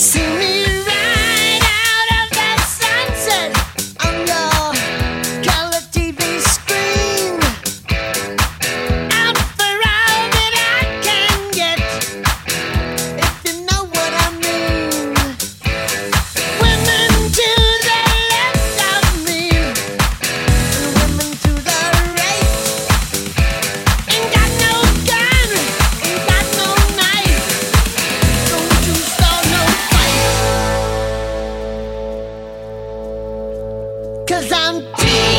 soon Cause I'm.